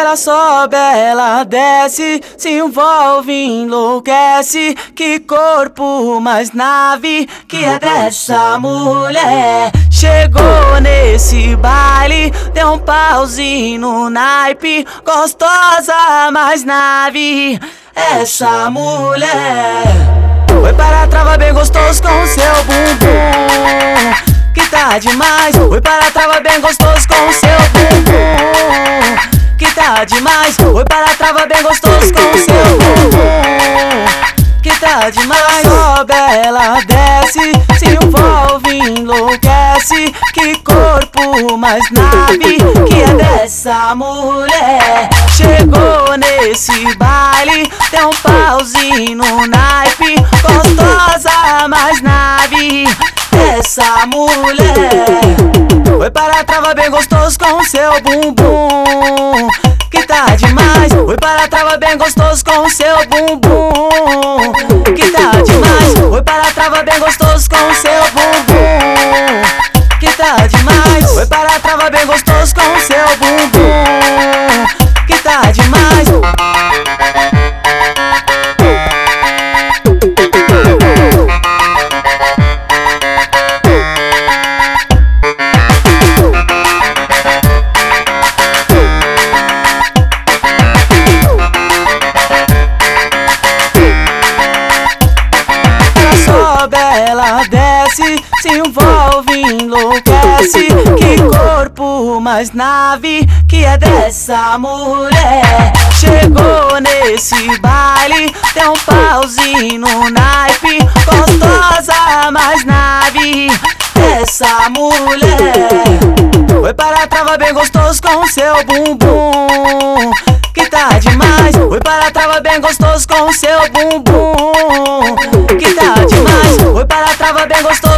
Ela sobe, ela desce, se envolve, enlouquece. Que corpo mais nave que é dessa mulher. Chegou nesse baile, deu um pause no naipe. Gostosa mais nave, essa mulher. Foi para a trava bem gostoso com seu bumbum que tá demais. Oi para a trava bem gostoso com seu tá demais. Oi para a trava bem gostoso com o seu bumbum. Que tá demais. Sobe, ela desce, se envolve, enlouquece. Que corpo mais nave que é dessa mulher. Chegou nesse baile, deu um pause no naipe. Gostosa mais nave essa mulher Foi para a trava bem gostoso com o seu bumbum Que tá demais. Foi para a trava bem gostoso com o seu bumbum. Que tá demais. Foi para a trava bem gostoso com o seu bumbum. Que tá demais. Foi para a trava bem gostoso ela desce, se envolve, enlouquece. Que corpo mais nave que é dessa mulher. Chegou nesse baile, deu um pause no naipe. Gostosa mais nave, essa mulher. Foi para a trava bem gostoso com seu bumbum. Que tá demais. Foi para a trava bem gostoso com seu bumbum ela trava bem gostoso.